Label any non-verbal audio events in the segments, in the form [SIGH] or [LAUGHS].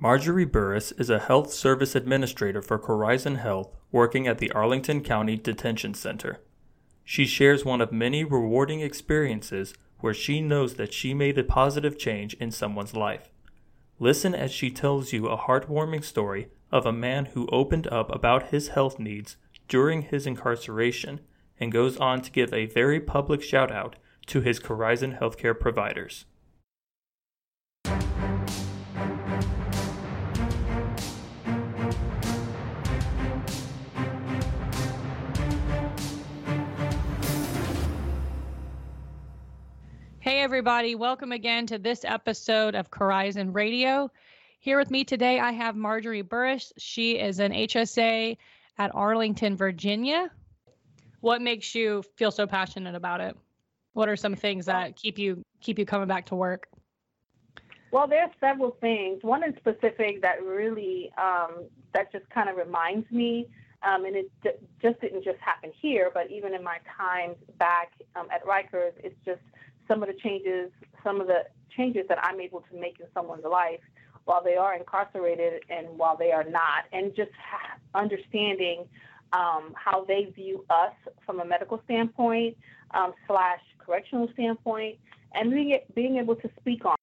Marjorie Burris is a health service administrator for Corizon Health working at the Arlington County Detention Center. She shares one of many rewarding experiences where she knows that she made a positive change in someone's life. Listen as she tells you a heartwarming story of a man who opened up about his health needs during his incarceration and goes on to give a very public shout out to his Corizon healthcare providers. Hey, everybody. Welcome again to this episode of Corizon Radio. Here with me today, I have Marjorie Burris. She is an HSA at Arlington, Virginia. What makes you feel so passionate about it? What are some things that keep you keep you coming back to work? Well, there's several things. One in specific that really um, that just kind of reminds me, um, and it d- just didn't just happen here, but even in my time back um, at Rikers, it's just some of the changes, some of the changes that I'm able to make in someone's life while they are incarcerated and while they are not, and just understanding um, how they view us from a medical standpoint um, slash correctional standpoint, and being, being able to speak on.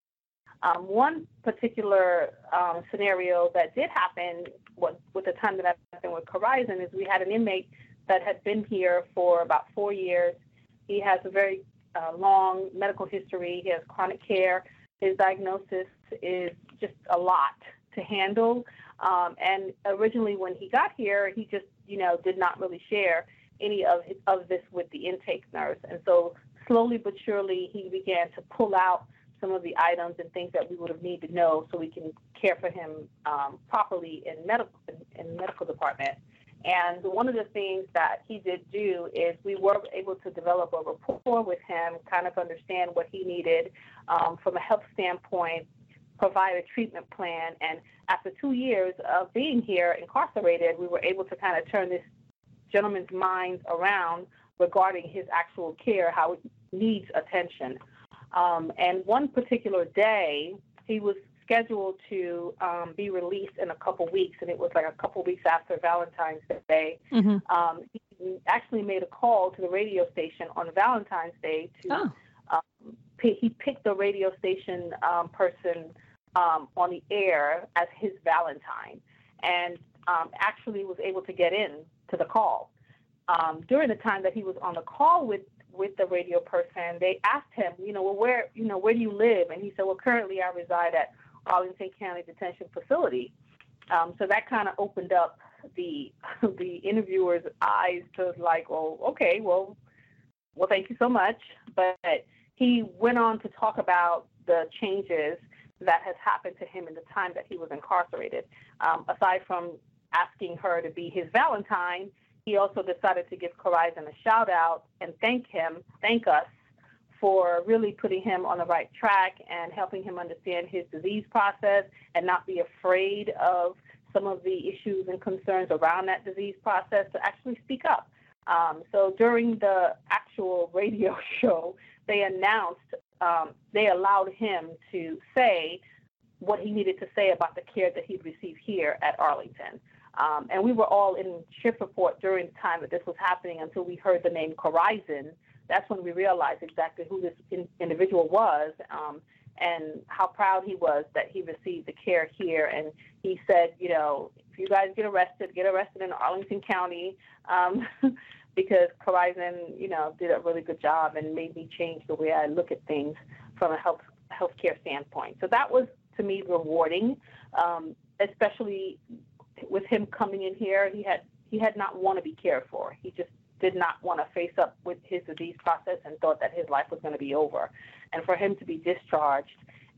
Um, one particular um, scenario that did happen what, with the time that I've been with Corizon is we had an inmate that had been here for about four years. He has a very long medical history. He has chronic care. His diagnosis is just a lot to handle. Um, and originally, when he got here, he just, you know, did not really share any of of this with the intake nurse. And so, slowly but surely, he began to pull out some of the items and things that we would have needed to know so we can care for him um, properly in medical in, in medical department. And one of the things that he did do is we were able to develop a rapport with him, kind of understand what he needed um, from a health standpoint, provide a treatment plan. And after two years of being here incarcerated, we were able to kind of turn this gentleman's minds around regarding his actual care, how it needs attention. Um, and one particular day, he was scheduled to um, be released in a couple weeks, and it was like a couple weeks after Valentine's Day. Mm-hmm. Um, he actually made a call to the radio station on Valentine's Day to. Oh. Um, he picked the radio station um, person um, on the air as his Valentine, and um, actually was able to get in to the call. during the time that he was on the call with with the radio person, they asked him, you know, well, where, you know, where do you live? And he said, well, currently I reside at Arlington County Detention Facility. Um, so that kind of opened up the [LAUGHS] the interviewer's eyes to like, well, okay, well, well, thank you so much. But he went on to talk about the changes that has happened to him in the time that he was incarcerated. Um, aside from asking her to be his Valentine, he also decided to give Corizon a shout out and thank him, thank us for really putting him on the right track and helping him understand his disease process and not be afraid of some of the issues and concerns around that disease process to actually speak up. Um, so during the actual [LAUGHS] radio show, they announced, um, they allowed him to say what he needed to say about the care that he'd received here at Arlington. Um, and we were all in shift report during the time that this was happening until we heard the name Corizon that's when we realized exactly who this in, individual was um, and how proud he was that he received the care here. And he said, you know, if you guys get arrested, get arrested in Arlington County um, [LAUGHS] because Corizon, you know, did a really good job and made me change the way I look at things from a health healthcare standpoint. So that was to me rewarding, um, especially with him coming in here. He had he had not want to be cared for. He just did not want to face up with his disease process and thought that his life was going to be over. And for him to be discharged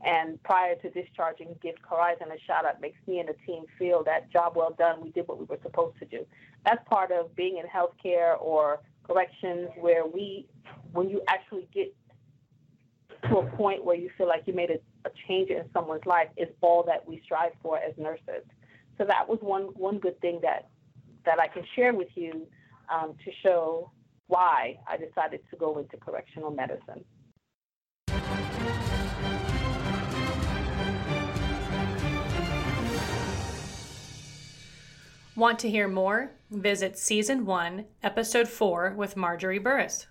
and prior to discharging, give Corizon a shout out makes me and the team feel that job well done. We did what we were supposed to do. That's part of being in healthcare or corrections where we, when you actually get to a point where you feel like you made a, a change in someone's life, is all that we strive for as nurses. So that was one one good thing that that I can share with you um, to show why I decided to go into correctional medicine. Want to hear more? Visit Season 1, Episode 4 with Marjorie Burris.